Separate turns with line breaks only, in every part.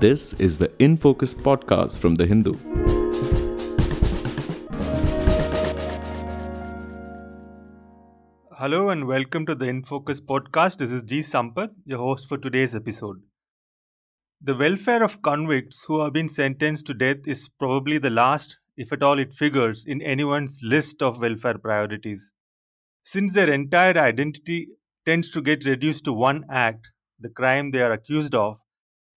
This is the In Focus podcast from The Hindu.
Hello and welcome to the In Focus podcast. This is G. Sampath, your host for today's episode. The welfare of convicts who have been sentenced to death is probably the last, if at all it figures, in anyone's list of welfare priorities. Since their entire identity tends to get reduced to one act, the crime they are accused of,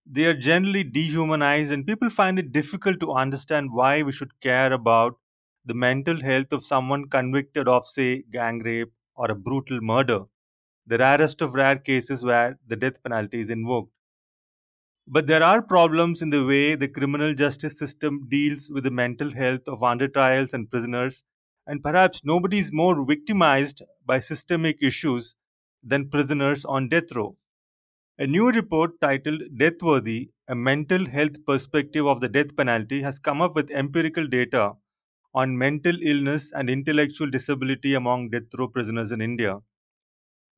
they are generally dehumanized, and people find it difficult to understand why we should care about the mental health of someone convicted of, say, gang rape or a brutal murder, the rarest of rare cases where the death penalty is invoked. But there are problems in the way the criminal justice system deals with the mental health of under trials and prisoners, and perhaps nobody is more victimized by systemic issues than prisoners on death row. A new report titled Deathworthy A Mental Health Perspective of the Death Penalty has come up with empirical data on mental illness and intellectual disability among death row prisoners in India.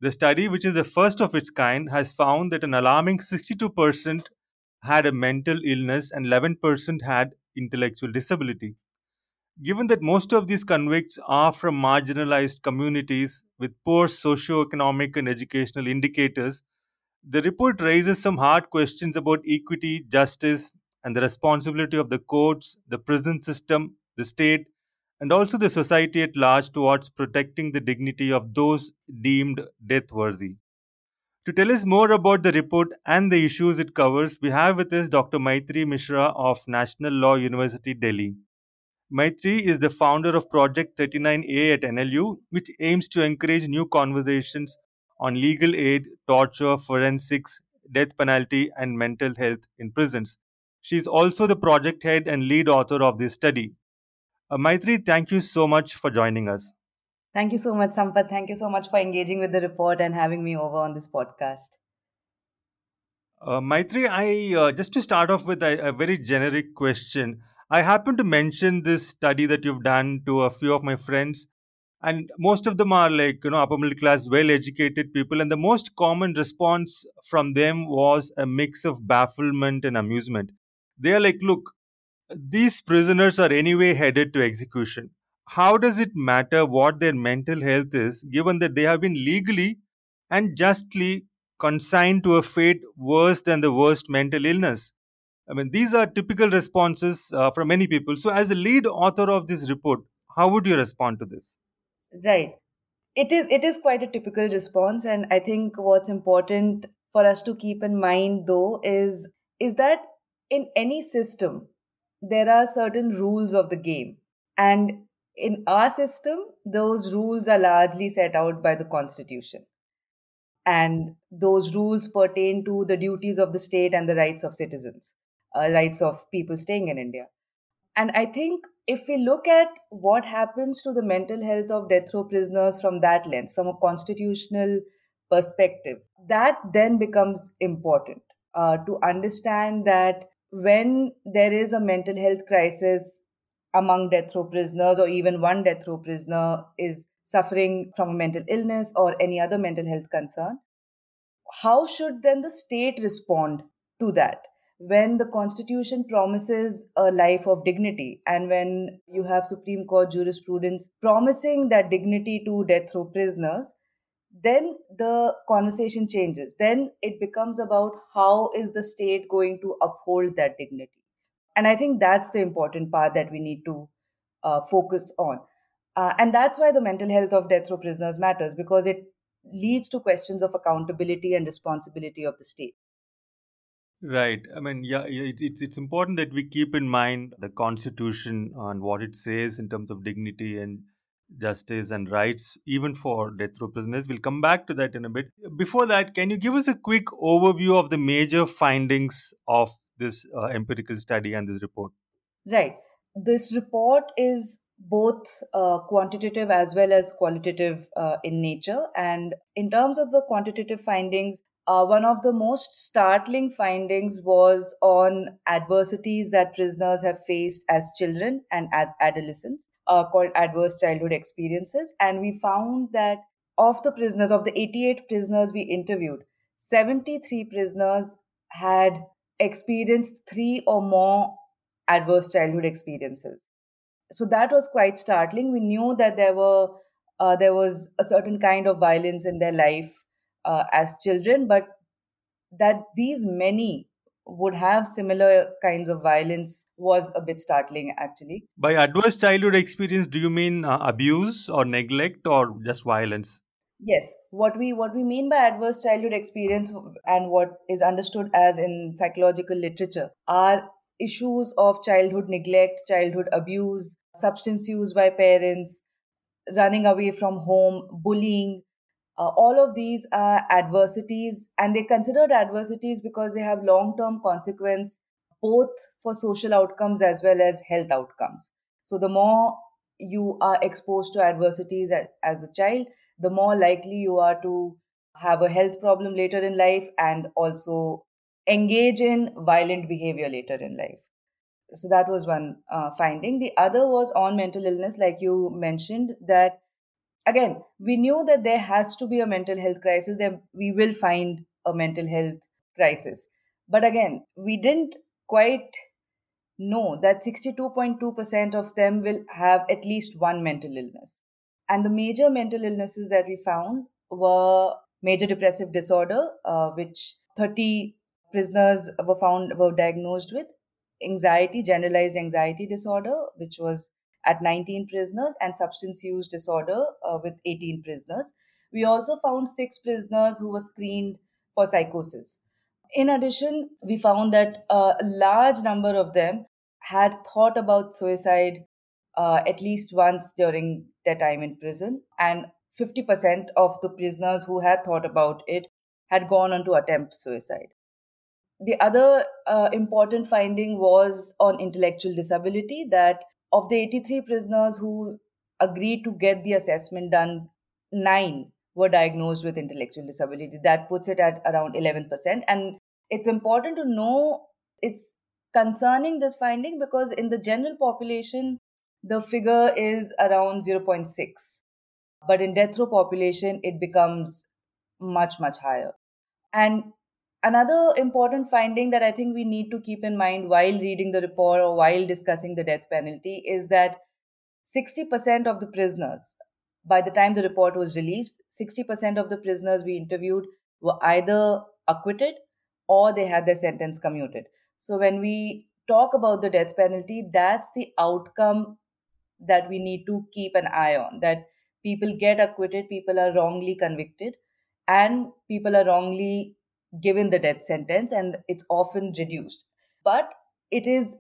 The study, which is the first of its kind, has found that an alarming 62% had a mental illness and 11% had intellectual disability. Given that most of these convicts are from marginalized communities with poor socio-economic and educational indicators, the report raises some hard questions about equity, justice, and the responsibility of the courts, the prison system, the state, and also the society at large towards protecting the dignity of those deemed death worthy. To tell us more about the report and the issues it covers, we have with us Dr. Maitreyi Misra of National Law University, Delhi. Maitreyi is the founder of Project 39A at NLU, which aims to encourage new conversations on legal aid, torture, forensics, death penalty, and mental health in prisons. She is also the project head and lead author of this study. Uh, Maitreyi, thank you so much for joining us.
Thank you so much, Sampath. Thank you so much for engaging with the report and having me over on this podcast.
Uh, Maitreyi, I uh, just to start off with a, a very generic question. I happen to mention this study that you've done to a few of my friends, and most of them are like you know upper middle class well educated people and the most common response from them was a mix of bafflement and amusement. They are like look these prisoners are anyway headed to execution. How does it matter what their mental health is given that they have been legally and justly consigned to a fate worse than the worst mental illness? I mean these are typical responses uh, from many people. So as the lead author of this report how would you respond to this
Right. It is it is quite a typical response and I think what's important for us to keep in mind though is is that in any system there are certain rules of the game. And in our system those rules are largely set out by the constitution. And those rules pertain to the duties of the state and the rights of citizens uh, rights of people staying in india and i think if we look at what happens to the mental health of death row prisoners from that lens, from a constitutional perspective, that then becomes important uh, to understand that when there is a mental health crisis among death row prisoners, or even one death row prisoner is suffering from a mental illness or any other mental health concern, how should then the state respond to that? When the constitution promises a life of dignity and when you have supreme court jurisprudence promising that dignity to death row prisoners then the conversation changes. Then it becomes about how is the state going to uphold that dignity. And i think that's the important part that we need to uh, focus on. Uh, and that's why the mental health of death row prisoners matters because it leads to questions of accountability and responsibility of the state
Right. I mean, yeah, it's it's important that we keep in mind the Constitution and what it says in terms of dignity and justice and rights, even for death row prisoners. We'll come back to that in a bit. Before that, can you give us a quick overview of the major findings of this uh, empirical study and this report?
Right. This report is both uh, quantitative as well as qualitative uh, in nature. And in terms of the quantitative findings, uh, one of the most startling findings was on adversities that prisoners have faced as children and as adolescents, uh, called adverse childhood experiences. And we found that of the prisoners, of the 88 prisoners we interviewed, 73 prisoners had experienced three or more adverse childhood experiences. So that was quite startling. We knew that there were uh, there was a certain kind of violence in their life uh, as children, but that these many would have similar kinds of violence was a bit startling actually.
By adverse childhood experience do you mean uh, abuse or neglect or just violence?
Yes. What we what we mean by adverse childhood experience and what is understood as in psychological literature are issues of childhood neglect childhood abuse substance use by parents running away from home bullying uh, all of these are adversities, and they're considered adversities because they have long term consequence both for social outcomes as well as health outcomes. So, the more you are exposed to adversities as a child, the more likely you are to have a health problem later in life and also engage in violent behavior later in life. So, that was one uh, finding. The other was on mental illness, like you mentioned, that again, we knew that there has to be a mental health crisis, then we will find a mental health crisis. But again, we didn't quite know that 62.2% of them will have at least one mental illness. And the major mental illnesses that we found were major depressive disorder, uh, which 30 prisoners were found were diagnosed with, anxiety, generalized anxiety disorder, which was at 19 prisoners and substance use disorder uh, with 18 prisoners. We also found six prisoners who were screened for psychosis. In addition, we found that a large number of them had thought about suicide uh, at least once during their time in prison, and 50% of the prisoners who had thought about it had gone on to attempt suicide. The other uh, important finding was on intellectual disability that of the 83 prisoners who agreed to get the assessment done, nine were diagnosed with intellectual disability. That puts it at around 11%. And it's important to know it's concerning this finding because in the general population, the figure is around 0.6. But in death row population, it becomes much, much higher. And Another important finding that I think we need to keep in mind while reading the report or while discussing the death penalty is that 60% of the prisoners, by the time the report was released, 60% of the prisoners we interviewed were either acquitted or they had their sentence commuted. So when we talk about the death penalty, that's the outcome that we need to keep an eye on that people get acquitted, people are wrongly convicted, and people are wrongly given the death sentence and it's often reduced. But it is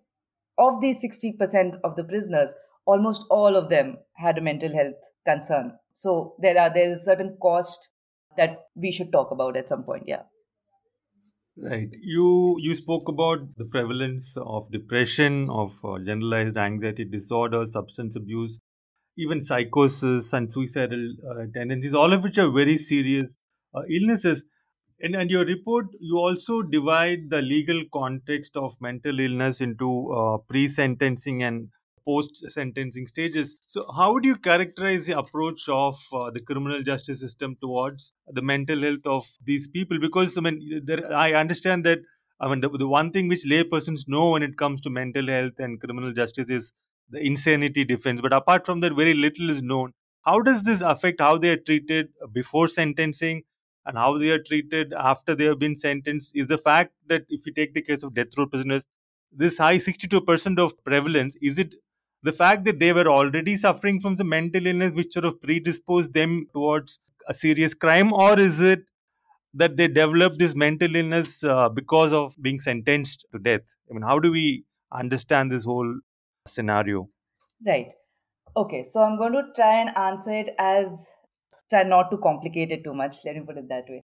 of these 60% of the prisoners, almost all of them had a mental health concern. So there are there's a certain cost that we should talk about at some point. Yeah.
Right. You you spoke about the prevalence of depression, of uh, generalized anxiety disorder, substance abuse, even psychosis and suicidal uh, tendencies, all of which are very serious uh, illnesses. And, and your report, you also divide the legal context of mental illness into uh, pre sentencing and post sentencing stages. So, how would you characterize the approach of uh, the criminal justice system towards the mental health of these people? Because I mean, there, I understand that I mean the, the one thing which laypersons know when it comes to mental health and criminal justice is the insanity defense. But apart from that, very little is known. How does this affect how they are treated before sentencing? And how they are treated after they have been sentenced is the fact that if you take the case of death row prisoners, this high 62% of prevalence, is it the fact that they were already suffering from the mental illness which sort of predisposed them towards a serious crime, or is it that they developed this mental illness uh, because of being sentenced to death? I mean, how do we understand this whole scenario?
Right. Okay, so I'm going to try and answer it as try not to complicate it too much let me put it that way.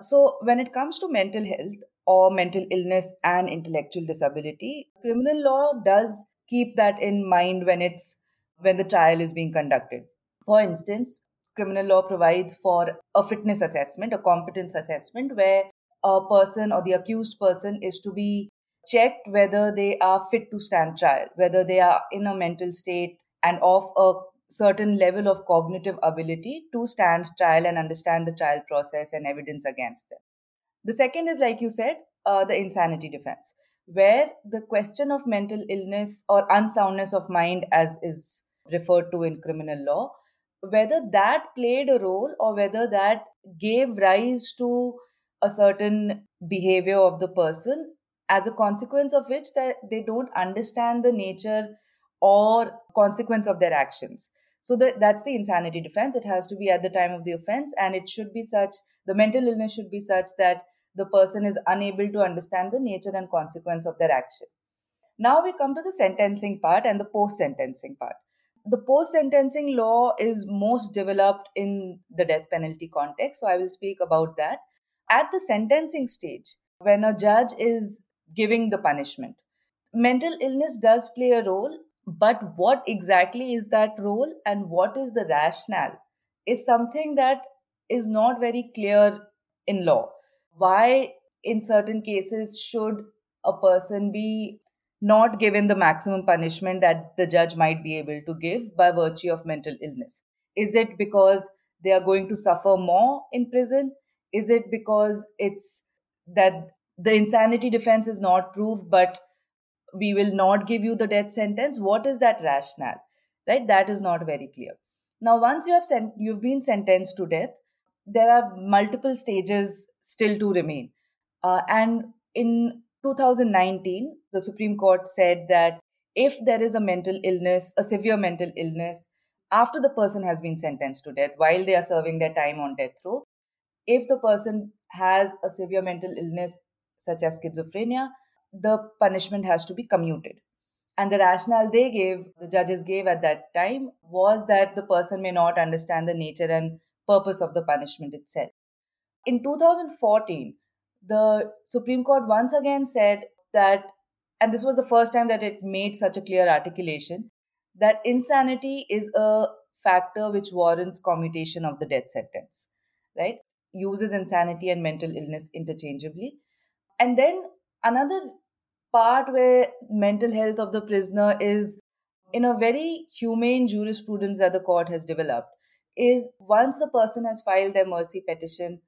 So when it comes to mental health or mental illness and intellectual disability criminal law does keep that in mind when it's when the trial is being conducted. For instance criminal law provides for a fitness assessment a competence assessment where a person or the accused person is to be checked whether they are fit to stand trial whether they are in a mental state and of a certain level of cognitive ability to stand trial and understand the trial process and evidence against them. The second is, like you said, uh, the insanity defense, where the question of mental illness or unsoundness of mind, as is referred to in criminal law, whether that played a role or whether that gave rise to a certain behavior of the person as a consequence of which that they don't understand the nature or consequence of their actions so that that's the insanity defense. It has to be at the time of the offense and it should be such the mental illness should be such that the person is unable to understand the nature and consequence of their action. Now we come to the sentencing part and the post sentencing part. The post sentencing law is most developed in the death penalty context so i will speak about that. At the sentencing stage when a judge is giving the punishment mental illness does play a role but what exactly is that role and what is the rationale is something that is not very clear in law. Why, in certain cases, should a person be not given the maximum punishment that the judge might be able to give by virtue of mental illness? Is it because they are going to suffer more in prison? Is it because it's that the insanity defense is not proved, but we will not give you the death sentence what is that rationale right? That is not very clear. Now once you have sent you've been sentenced to death there are multiple stages still to remain. Uh, and in 2019 the supreme court said that if there is a mental illness a severe mental illness after the person has been sentenced to death while they are serving their time on death row if the person has a severe mental illness such as schizophrenia the punishment has to be commuted. And the rationale they gave, the judges gave at that time, was that the person may not understand the nature and purpose of the punishment itself. In 2014, the Supreme Court once again said that, and this was the first time that it made such a clear articulation, that insanity is a factor which warrants commutation of the death sentence, right? Uses insanity and mental illness interchangeably. And then another part where mental health of the prisoner is in a very humane jurisprudence that the court has developed is once the person has filed their mercy petition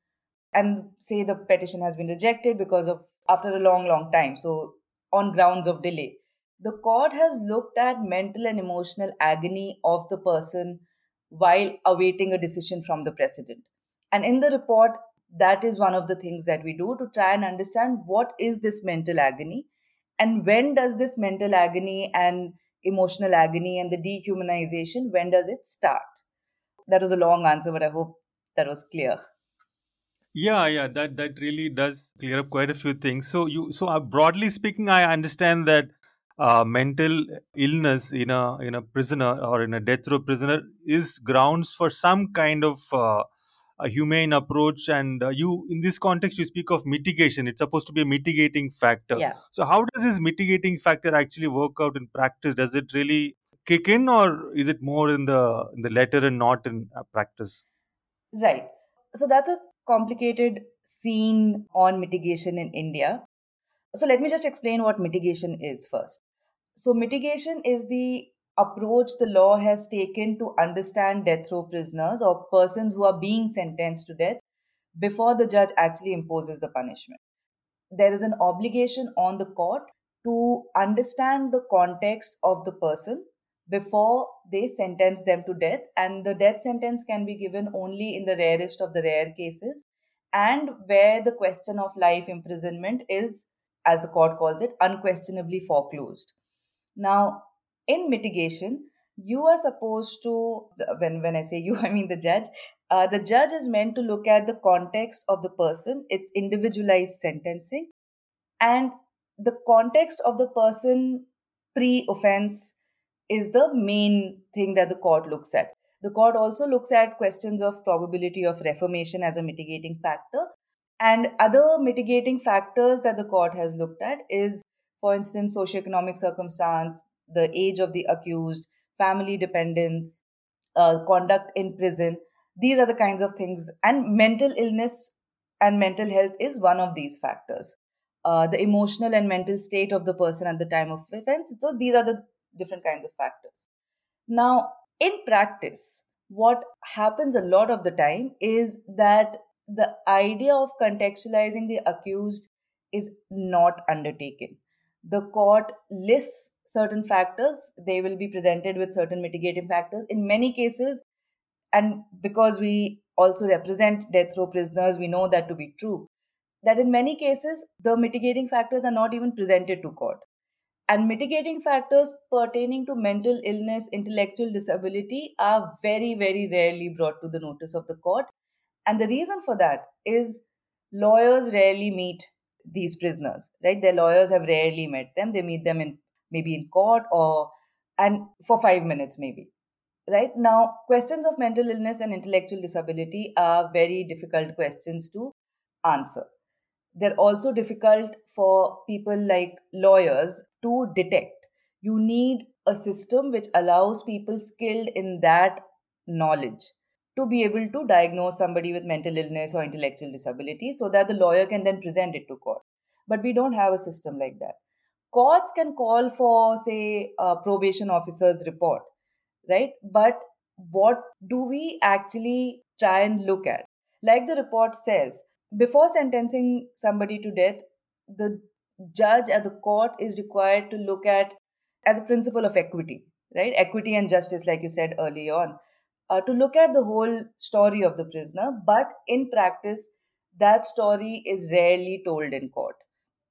and say the petition has been rejected because of after a long long time so on grounds of delay the court has looked at mental and emotional agony of the person while awaiting a decision from the president and in the report that is one of the things that we do to try and understand what is this mental agony and when does this mental agony and emotional agony and the dehumanization when does it start? That was a long answer but i hope that was clear.
Yeah yeah that that really does clear up quite a few things. So you so uh, broadly speaking i understand that uh, mental illness in a in a prisoner or in a death row prisoner is grounds for some kind of uh, a humane approach and uh, you in this context you speak of mitigation. It's supposed to be a mitigating factor.
Yeah.
so how does this mitigating factor actually work out in practice? Does it really kick in or is it more in the in the letter and not in uh, practice?
Right. So that's a complicated scene on mitigation in india. So let me just explain what mitigation is first. So mitigation is the approach the law has taken to understand death row prisoners or persons who are being sentenced to death before the judge actually imposes the punishment. There is an obligation on the court to understand the context of the person before they sentence them to death, and the death sentence can be given only in the rarest of the rare cases and where the question of life imprisonment is, as the court calls it, unquestionably foreclosed. Now, in mitigation you are supposed to when when i say you i mean the judge uh, the judge is meant to look at the context of the person it's individualized sentencing and the context of the person pre offense is the main thing that the court looks at. The court also looks at questions of probability of reformation as a mitigating factor and other mitigating factors that the court has looked at is for instance socioeconomic circumstance the age of the accused, family dependence, uh, conduct in prison. These are the kinds of things. And mental illness and mental health is one of these factors. Uh, the emotional and mental state of the person at the time of offense. So these are the different kinds of factors. Now, in practice, what happens a lot of the time is that the idea of contextualizing the accused is not undertaken. The court lists certain factors, they will be presented with certain mitigating factors. In many cases, and because we also represent death row prisoners, we know that to be true, that in many cases, the mitigating factors are not even presented to court. And mitigating factors pertaining to mental illness, intellectual disability are very, very rarely brought to the notice of the court. And the reason for that is lawyers rarely meet these prisoners, right? Their lawyers have rarely met them. They meet them in maybe in court or and for five minutes maybe. Right now, questions of mental illness and intellectual disability are very difficult questions to answer they're also difficult for people like lawyers to detect. You need a system which allows people skilled in that knowledge to be able to diagnose somebody with mental illness or intellectual disability so that the lawyer can then present it to court. But we don't have a system like that. Courts can call for, say, a probation officer's report, right? But what do we actually try and look at? Like the report says, before sentencing somebody to death, the judge at the court is required to look at as a principle of equity, right? Equity and justice, like you said early on, uh, to look at the whole story of the prisoner. But in practice, that story is rarely told in court.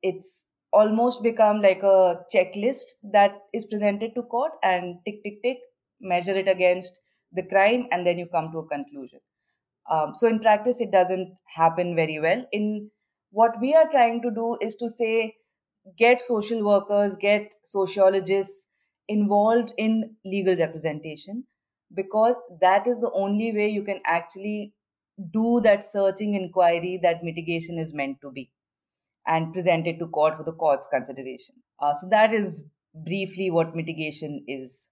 It's almost become like a checklist that is presented to court and tick, tick, tick, measure it against the crime, and then you come to a conclusion. Um, so in practice, it doesn't happen very well. In what we are trying to do is to say, get social workers, get sociologists involved in legal representation, because that is the only way you can actually do that searching inquiry that mitigation is meant to be and present it to court for the court's consideration. Uh, so that is briefly what mitigation is.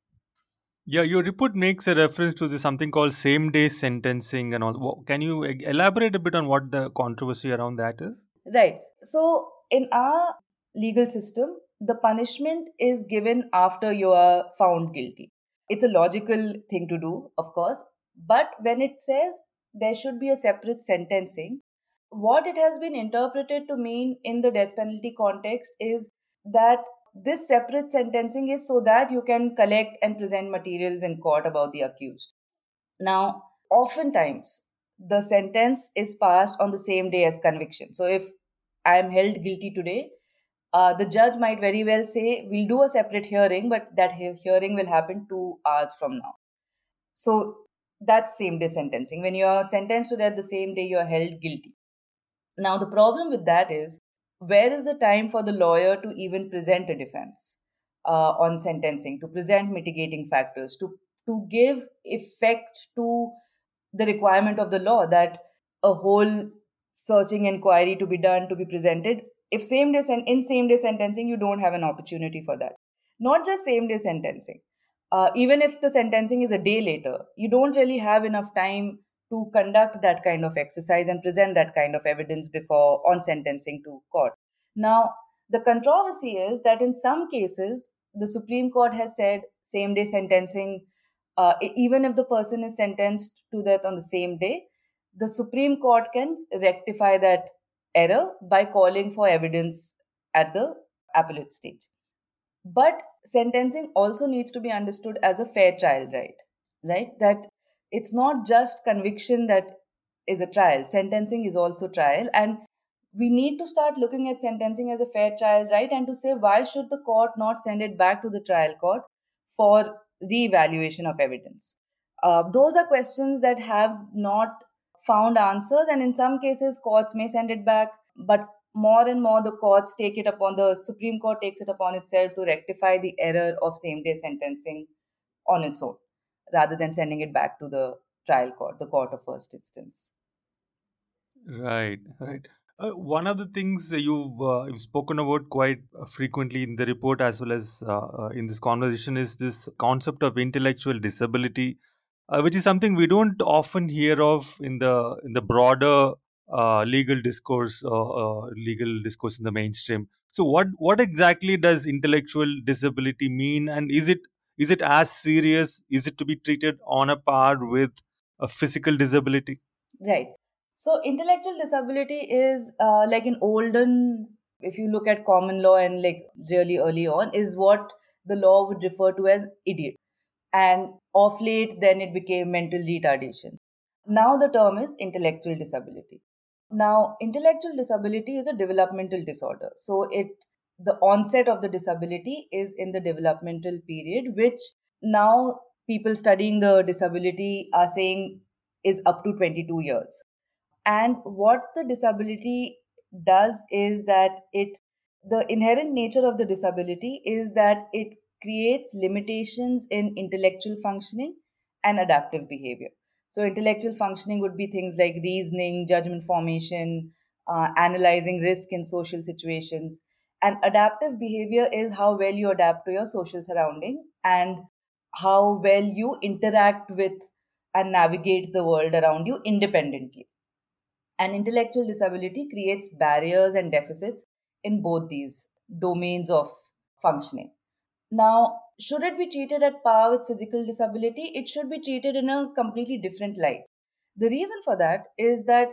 Yeah, your report makes a reference to this, something called same day sentencing and all. Can you elaborate a bit on what the controversy around that is?
Right. So, in our legal system, the punishment is given after you are found guilty. It's a logical thing to do, of course, but when it says there should be a separate sentencing, what it has been interpreted to mean in the death penalty context is that this separate sentencing is so that you can collect and present materials in court about the accused. Now, oftentimes, the sentence is passed on the same day as conviction. So, if I am held guilty today, uh, the judge might very well say, We'll do a separate hearing, but that he- hearing will happen two hours from now. So, that's same day sentencing. When you are sentenced to death the same day, you are held guilty. Now, the problem with that is where is the time for the lawyer to even present a defense uh, on sentencing, to present mitigating factors, to, to give effect to the requirement of the law that a whole searching inquiry to be done, to be presented? If same day sen- in same day sentencing, you don't have an opportunity for that. Not just same day sentencing. Uh, even if the sentencing is a day later, you don't really have enough time to conduct that kind of exercise and present that kind of evidence before on sentencing to court. Now, the controversy is that in some cases, the Supreme Court has said same day sentencing, uh, even if the person is sentenced to death on the same day, the Supreme Court can rectify that error by calling for evidence at the appellate stage. But sentencing also needs to be understood as a fair trial right, right? That it's not just conviction that is a trial. Sentencing is also trial. And we need to start looking at sentencing as a fair trial right? And to say why should the court not send it back to the trial court for re-evaluation of evidence? Uh, those are questions that have not found answers. And in some cases courts may send it back but more and more the courts take it upon the supreme court takes it upon itself to rectify the error of same day sentencing on its own rather than sending it back to the trial court, the court of first instance.
Right, right. Uh, one of the things you've, uh, you've spoken about quite frequently in the report as well as uh, uh, in this conversation is this concept of intellectual disability, uh, which is something we don't often hear of in the in the broader uh, legal discourse, legal discourse in the mainstream. So, what what exactly does intellectual disability mean, and is it is it as serious? Is it to be treated on a par with a physical disability?
Right. So, intellectual disability is uh, like in olden if you look at common law and like really early on, is what the law would refer to as idiot. And of late, then it became mental retardation. Now the term is intellectual disability. Now, intellectual disability is a developmental disorder. So it the onset of the disability is in the developmental period, which now people studying the disability are saying is up to 22 years. And what the disability does is that it the inherent nature of the disability is that it creates limitations in intellectual functioning and adaptive behavior. So, intellectual functioning would be things like reasoning, judgment formation, uh, analyzing risk in social situations. And adaptive behavior is how well you adapt to your social surrounding and how well you interact with and navigate the world around you independently. An intellectual disability creates barriers and deficits in both these domains of functioning. Now, should it be treated at par with physical disability? It should be treated in a completely different light. The reason for that is that,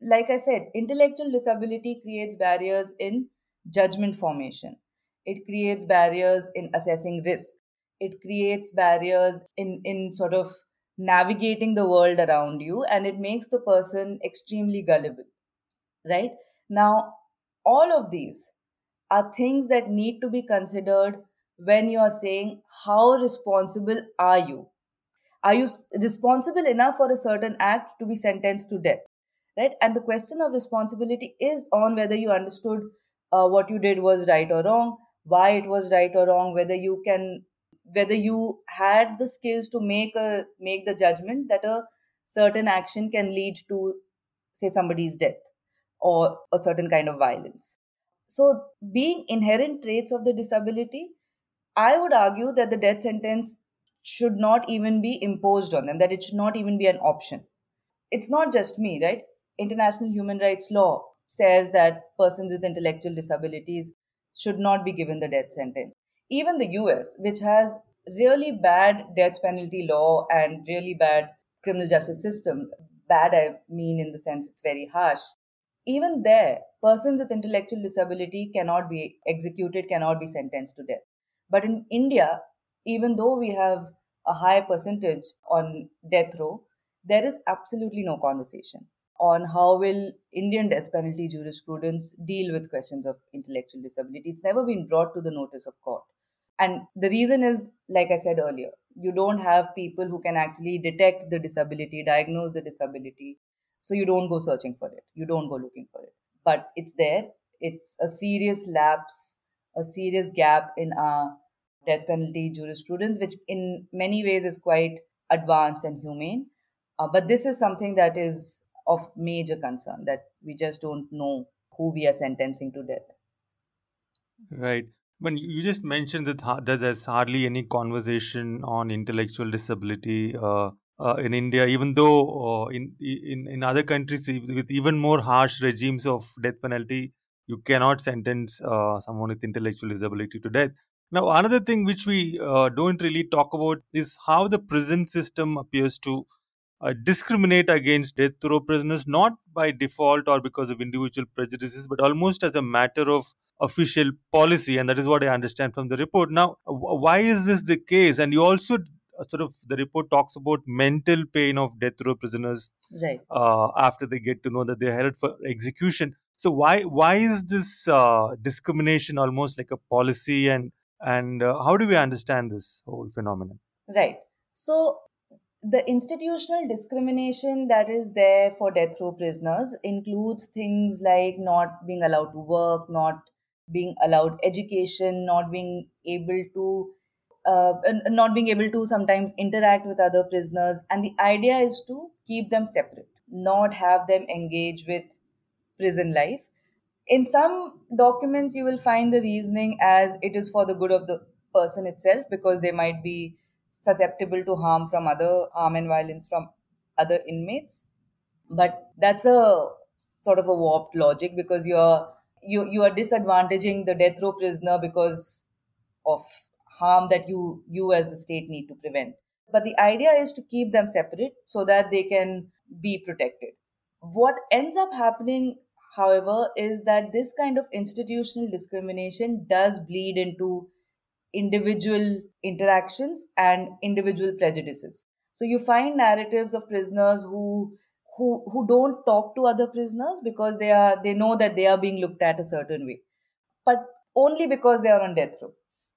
like I said, intellectual disability creates barriers in judgment formation, it creates barriers in assessing risk, it creates barriers in, in sort of navigating the world around you, and it makes the person extremely gullible. Right? Now, all of these are things that need to be considered when you are saying how responsible are you are you responsible enough for a certain act to be sentenced to death right and the question of responsibility is on whether you understood uh, what you did was right or wrong why it was right or wrong whether you can whether you had the skills to make a make the judgment that a certain action can lead to say somebody's death or a certain kind of violence so being inherent traits of the disability I would argue that the death sentence should not even be imposed on them, that it should not even be an option. It's not just me, right? International human rights law says that persons with intellectual disabilities should not be given the death sentence. Even the US, which has really bad death penalty law and really bad criminal justice system, bad I mean in the sense it's very harsh, even there, persons with intellectual disability cannot be executed, cannot be sentenced to death. But in India, even though we have a high percentage on death row, there is absolutely no conversation on how will Indian death penalty jurisprudence deal with questions of intellectual disability. It's never been brought to the notice of court. And the reason is, like I said earlier, you don't have people who can actually detect the disability, diagnose the disability. So you don't go searching for it. You don't go looking for it. But it's there. It's a serious lapse, a serious gap in our death penalty jurisprudence, which in many ways is quite advanced and humane. Uh, but this is something that is of major concern that we just don't know who we are sentencing to death.
Right. When you just mentioned that there's hardly any conversation on intellectual disability uh, uh, in India, even though uh, in, in in other countries with even more harsh regimes of death penalty, you cannot sentence uh, someone with intellectual disability to death. Now, another thing which we uh, don't really talk about is how the prison system appears to uh, discriminate against death row prisoners, not by default or because of individual prejudices, but almost as a matter of official policy. And that is what I understand from the report. Now, why is this the case? And you also uh, sort of the report talks about mental pain of death row prisoners
right.
uh, after they get to know that they're headed for execution. So why why is this uh, discrimination almost like a policy and and uh, how do we understand this whole phenomenon?
Right. So, the institutional discrimination that is there for death row prisoners includes things like not being allowed to work, not being allowed education, not being able to uh, not being able to sometimes interact with other prisoners. And the idea is to keep them separate, not have them engage with prison life, in some documents you will find the reasoning as it is for the good of the person itself because they might be susceptible to harm from other harm and violence from other inmates. But that's a sort of a warped logic because you're you you are disadvantaging the death row prisoner because of harm that you you as the state need to prevent. But the idea is to keep them separate so that they can be protected. What ends up happening however, is that this kind of institutional discrimination does bleed into individual interactions and individual prejudices. So you find narratives of prisoners who who who don't talk to other prisoners because they are they know that they are being looked at a certain way, but only because they are on death row.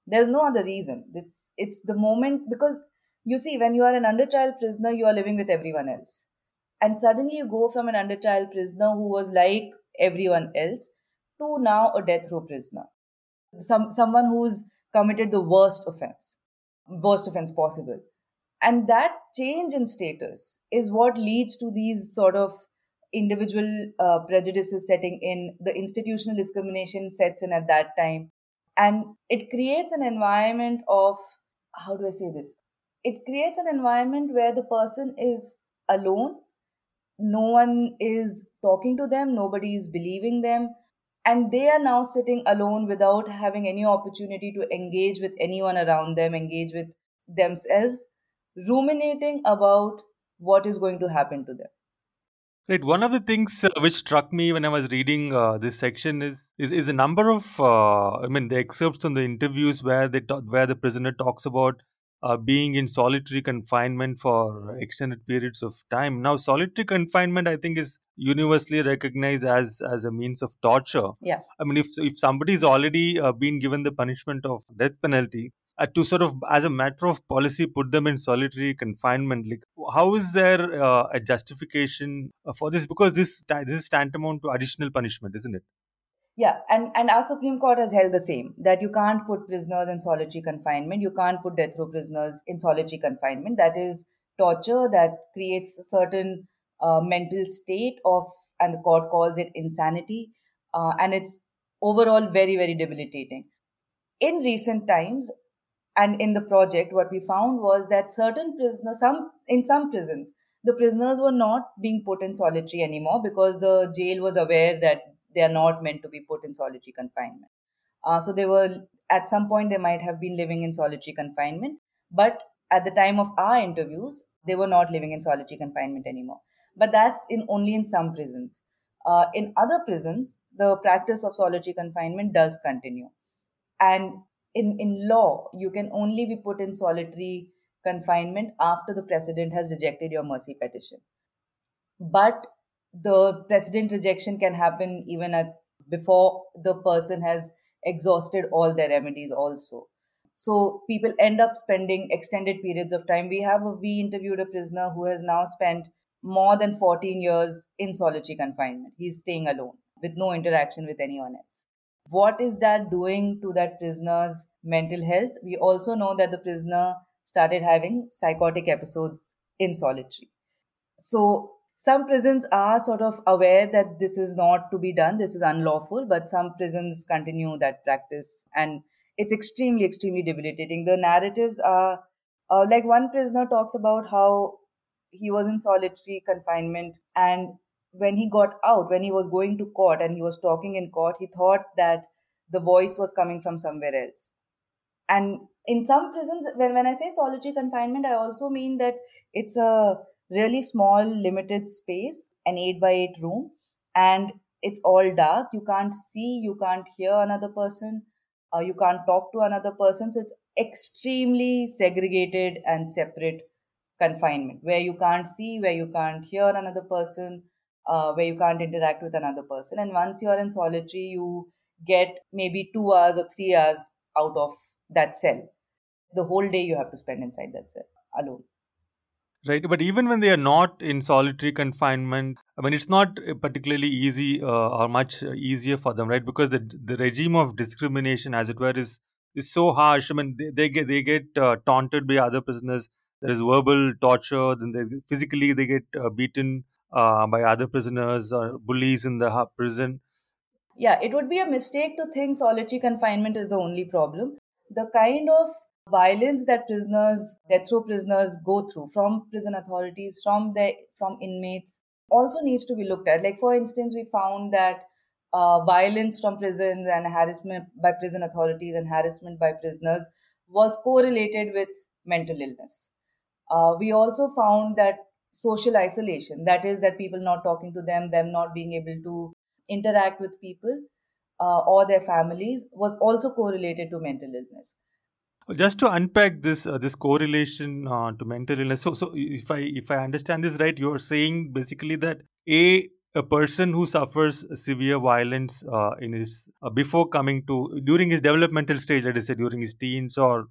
There's no other reason. It's it's the moment because you see when you are an under trial prisoner, you are living with everyone else, and suddenly you go from an under trial prisoner who was like everyone else to now a death row prisoner, some someone who's committed the worst offense, worst offense possible. And that change in status is what leads to these sort of individual uh, prejudices setting in, the institutional discrimination sets in at that time. And it creates an environment of, how do I say this? It creates an environment where the person is alone, no one is talking to them, nobody is believing them, and they are now sitting alone without having any opportunity to engage with anyone around them engage with themselves ruminating about what is going to happen to them
Right. One of the things uh, which struck me when I was reading uh, this section is, is is a number of uh, I mean the excerpts from the interviews where they talk, where the prisoner talks about uh, being in solitary confinement for extended periods of time. Now, solitary confinement, I think, is universally recognized as as a means of torture.
Yeah.
I mean, if if somebody's already uh, been given the punishment of death penalty, uh, to sort of as a matter of policy put them in solitary confinement like how is there uh, a justification uh, for this because this this is tantamount to additional punishment isn't it
yeah and and our supreme court has held the same that you can't put prisoners in solitary confinement you can't put death row prisoners in solitary confinement. That is torture that creates a certain uh, mental state of and the court calls it insanity uh, and it's overall very very debilitating. In recent times and in the project what we found was that certain prisoners some in some prisons the prisoners were not being put in solitary anymore because the jail was aware that they are not meant to be put in solitary confinement. Uh, so they were at some point they might have been living in solitary confinement but at the time of our interviews they were not living in solitary confinement anymore. But that's in only in some prisons. Uh, in other prisons the practice of solitary confinement does continue. And in, in law, you can only be put in solitary confinement after the president has rejected your mercy petition. But the president rejection can happen even at, before the person has exhausted all their remedies also. So people end up spending extended periods of time. We have a, we interviewed a prisoner who has now spent more than 14 years in solitary confinement. He's staying alone with no interaction with anyone else what is that doing to that prisoner's mental health? We also know that the prisoner started having psychotic episodes in solitary. So, some prisons are sort of aware that this is not to be done, this is unlawful, but some prisons continue that practice, and it's extremely, extremely debilitating. The narratives are uh, like one prisoner talks about how he was in solitary confinement and when he got out, when he was going to court and he was talking in court, he thought that the voice was coming from somewhere else. And in some prisons, when, when I say solitary confinement, I also mean that it's a really small, limited space, an 8 by 8 room, and it's all dark. You can't see, you can't hear another person, uh, you can't talk to another person. So it's extremely segregated and separate confinement where you can't see, where you can't hear another person, uh, where you can't interact with another person. And once you are in solitary, you get maybe two hours or three hours out of that cell. The whole day you have to spend inside that cell alone.
Right, but even when they are not in solitary confinement, I mean, it's not particularly easy uh, or much easier for them, right? Because the the regime of discrimination, as it were, is is so harsh. I mean, they, they get they get uh, taunted by other prisoners. There is verbal torture. Then they physically they get uh, beaten uh, by other prisoners or bullies in the prison.
Yeah, it would be a mistake to think solitary confinement is the only problem. The kind of violence that prisoners, death row prisoners go through from prison authorities, from the from inmates, also needs to be looked at. Like for instance, we found that uh, violence from prisons and harassment by prison authorities and harassment by prisoners was correlated with mental illness. Uh, we also found that social isolation that is that people not talking to them them not being able to interact with people uh, or their families was also correlated to mental illness
just to unpack this uh, this correlation uh, to mental illness so so if i if i understand this right you're saying basically that a a person who suffers severe violence uh, in his uh, before coming to during his developmental stage let us say during his teens or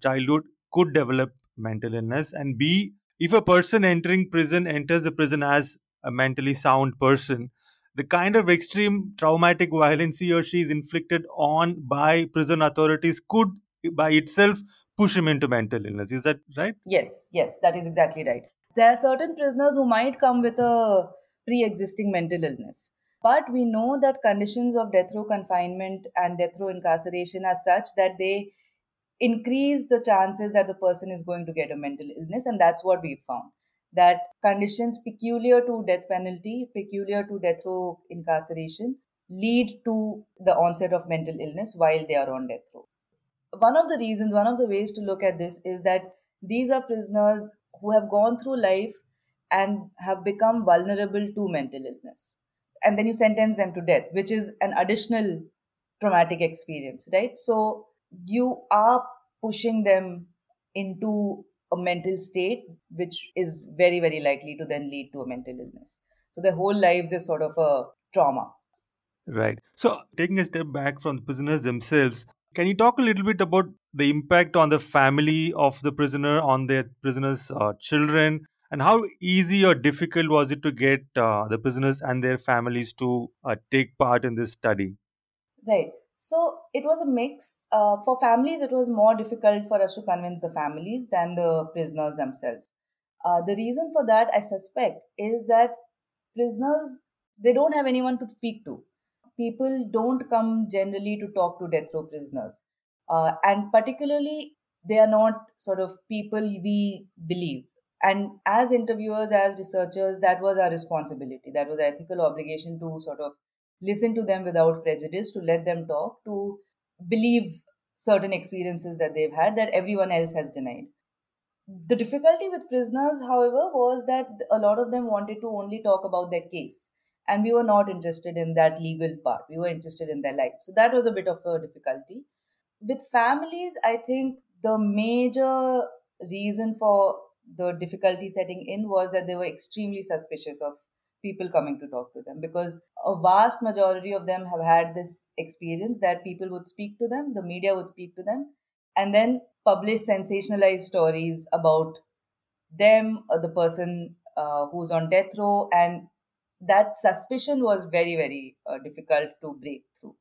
childhood could develop mental illness. And b if a person entering prison enters the prison as a mentally sound person the kind of extreme traumatic violence he or she is inflicted on by prison authorities could by itself push him into mental illness. Is that right?
Yes yes that is exactly right. There are certain prisoners who might come with a pre-existing mental illness but we know that conditions of death row confinement and death row incarceration are such that they increase the chances that the person is going to get a mental illness and that's what we found. That conditions peculiar to death penalty peculiar to death row incarceration lead to the onset of mental illness while they are on death row one of the reasons one of the ways to look at this is that these are prisoners who have gone through life and have become vulnerable to mental illness. And then you sentence them to death which is an additional traumatic experience right? So you are pushing them into a mental state which is very very likely to then lead to a mental illness. So their whole lives is sort of a trauma.
Right. So taking a step back from the prisoners themselves can you talk a little bit about the impact on the family of the prisoner on their prisoners uh, children and how easy or difficult was it to get uh, the prisoners and their families to uh, take part in this study
right so it was a mix. Uh, for families, it was more difficult for us to convince the families than the prisoners themselves. Uh, the reason for that, I suspect, is that prisoners they don't have anyone to speak to. People don't come generally to talk to death row prisoners, uh, and particularly they are not sort of people we believe. And as interviewers, as researchers, that was our responsibility. That was our ethical obligation to sort of listen to them without prejudice, to let them talk, to believe certain experiences that they've had that everyone else has denied. The difficulty with prisoners, however, was that a lot of them wanted to only talk about their case. And we were not interested in that legal part. We were interested in their life. So that was a bit of a difficulty. With families, I think the major reason for the difficulty setting in was that they were extremely suspicious of people coming to talk to them because a vast majority of them have had this experience that people would speak to them, the media would speak to them, and then publish sensationalized stories about them or the person uh, who's on death row, and that suspicion was very, very uh, difficult to break through.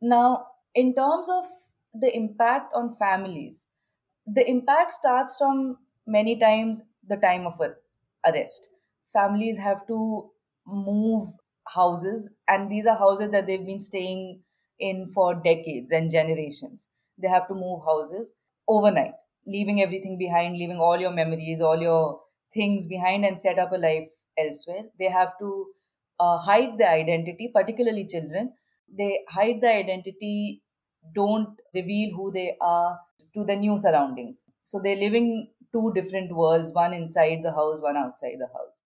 Now, in terms of the impact on families, the impact starts from many times the time of arrest families have to move houses and these are houses that they've been staying in for decades and generations they have to move houses overnight leaving everything behind leaving all your memories all your things behind and set up a life elsewhere. They have to uh, hide their identity particularly children. They hide their identity don't reveal who they are to the new surroundings. So they're living two different worlds one inside the house one outside the house.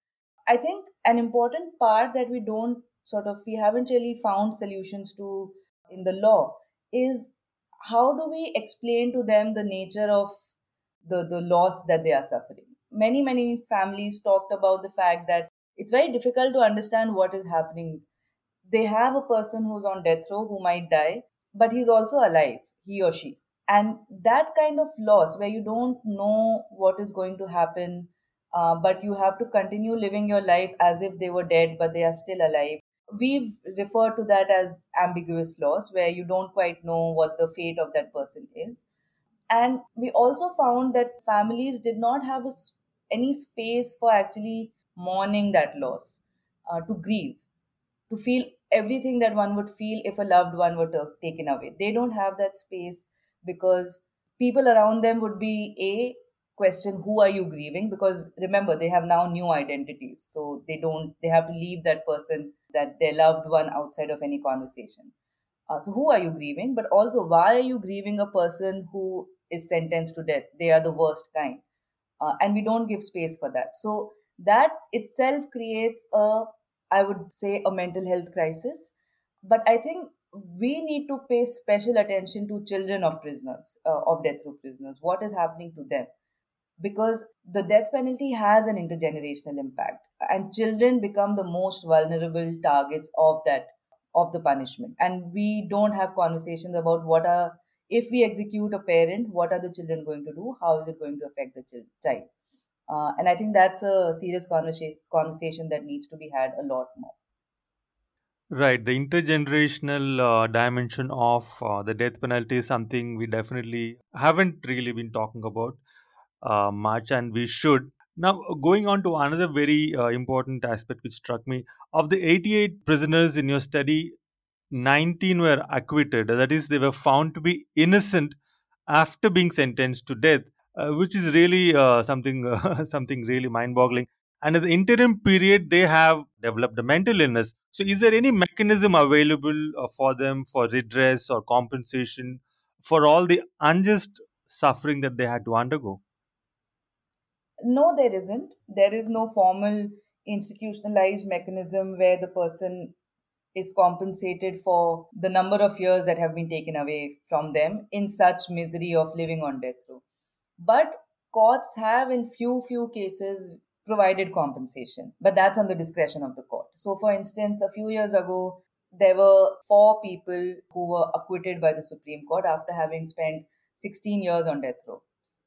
I think an important part that we don't sort of we haven't really found solutions to in the law is how do we explain to them the nature of the, the loss that they are suffering. Many, many families talked about the fact that it's very difficult to understand what is happening. They have a person who's on death row who might die, but he's also alive, he or she. And that kind of loss, where you don't know what is going to happen, uh, but you have to continue living your life as if they were dead, but they are still alive. We've referred to that as ambiguous loss, where you don't quite know what the fate of that person is. And we also found that families did not have a, any space for actually mourning that loss, uh, to grieve, to feel everything that one would feel if a loved one were t- taken away. They don't have that space because people around them would be a question who are you grieving? Because remember they have now new identities so they don't they have to leave that person that their loved one outside of any conversation. Uh, so who are you grieving? But also why are you grieving a person who is sentenced to death? They are the worst kind uh, and we don't give space for that so that itself creates a I would say, a mental health crisis. But I think we need to pay special attention to children of prisoners, uh, of death row prisoners. What is happening to them? Because the death penalty has an intergenerational impact, and children become the most vulnerable targets of that of the punishment. And we don't have conversations about what are if we execute a parent, what are the children going to do? How is it going to affect the child? Uh, and I think that's a serious conversation conversation that needs to be had a lot more.
Right, the intergenerational uh, dimension of uh, the death penalty is something we definitely haven't really been talking about uh, much, and we should. Now, going on to another very uh, important aspect which struck me of the 88 prisoners in your study, 19 were acquitted. That is, they were found to be innocent after being sentenced to death, uh, which is really uh, something uh, something really mind-boggling. And in the interim period, they have developed a mental illness. So, is there any mechanism available uh, for them for redress or compensation for all the unjust suffering that they had to undergo?
No, there isn't. There is no formal institutionalized mechanism where the person is compensated for the number of years that have been taken away from them in such misery of living on death row. But courts have, in few few cases, provided compensation, but that's on the discretion of the court. So, for instance, a few years ago, there were four people who were acquitted by the Supreme Court after having spent 16 years on death row.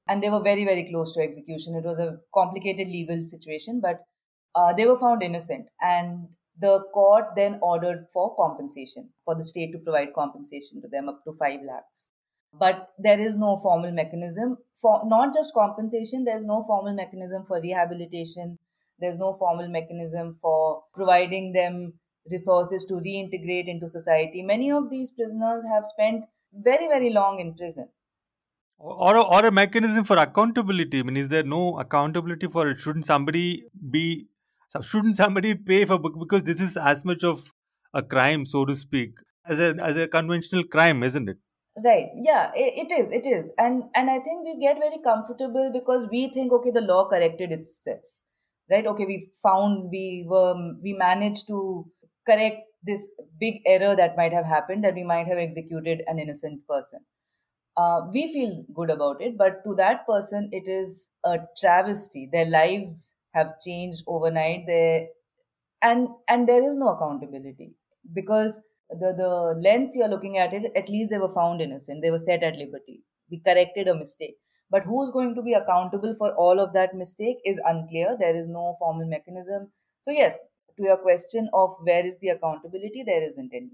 And they were very, very close to execution. It was a complicated legal situation, but uh, they were found innocent. And the court then ordered for compensation, for the state to provide compensation to them up to 5 lakhs. But there is no formal mechanism for not just compensation, there's no formal mechanism for rehabilitation, there's no formal mechanism for providing them resources to reintegrate into society. Many of these prisoners have spent very, very long in prison.
Or a, or a mechanism for accountability. I mean, is there no accountability for it? Shouldn't somebody be so shouldn't somebody pay for book because this is as much of a crime, so to speak, as a as a conventional crime, isn't it?
Right. Yeah, it, it is. It is. And and I think we get very comfortable because we think, okay, the law corrected itself. Right? Okay, we found we were we managed to correct this big error that might have happened that we might have executed an innocent person. Uh, we feel good about it, but to that person, it is a travesty. Their lives have changed overnight there and and there is no accountability because the the lens you're looking at it at least they were found innocent they were set at liberty. We corrected a mistake. But who's going to be accountable for all of that mistake is unclear. There is no formal mechanism. So yes to your question of where is the accountability there isn't any.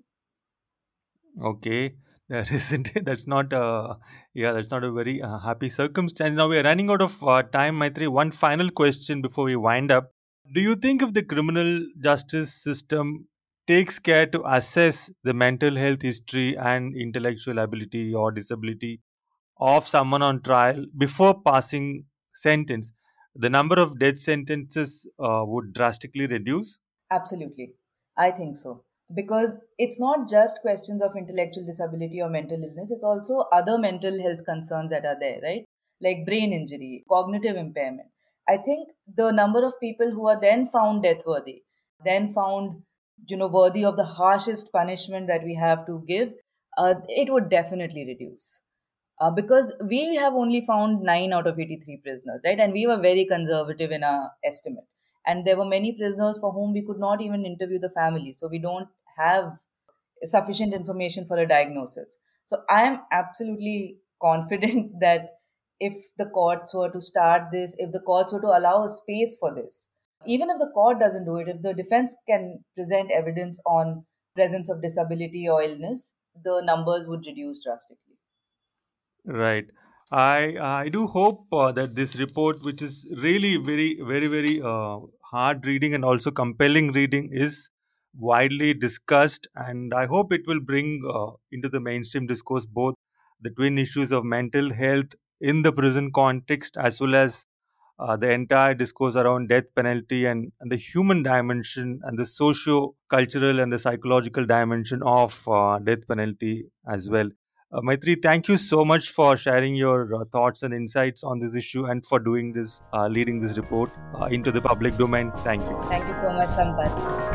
Okay there isn't that's not uh yeah that's not a very uh, happy circumstance. Now we are running out of uh, time Maitreyi. One final question before we wind up. Do you think if the criminal justice system takes care to assess the mental health history and intellectual ability or disability of someone on trial before passing sentence the number of death sentences uh, would drastically reduce?
Absolutely. I think so because it's not just questions of intellectual disability or mental illness it's also other mental health concerns that are there right? Like brain injury cognitive impairment. I think the number of people who are then found death worthy then found you know worthy of the harshest punishment that we have to give uh, it would definitely reduce. Uh, because we have only found 9 out of 83 prisoners right? And we were very conservative in our estimate. And there were many prisoners for whom we could not even interview the family so we don't have sufficient information for a diagnosis. So i am absolutely confident that if the courts were to start this if the courts were to allow a space for this even if the court doesn't do it if the defense can present evidence on presence of disability or illness the numbers would reduce drastically.
Right. I I do hope uh, that this report, which is really very very very uh, hard reading and also compelling reading, is widely discussed, and I hope it will bring uh, into the mainstream discourse both the twin issues of mental health in the prison context as well as uh, the entire discourse around death penalty and, and the human dimension and the socio cultural and the psychological dimension of uh, death penalty as well. Uh, Maitreyi, thank you so much for sharing your uh, thoughts and insights on this issue and for doing this, uh, leading this report uh, into the public domain. Thank you.
Thank you so much, Sampath.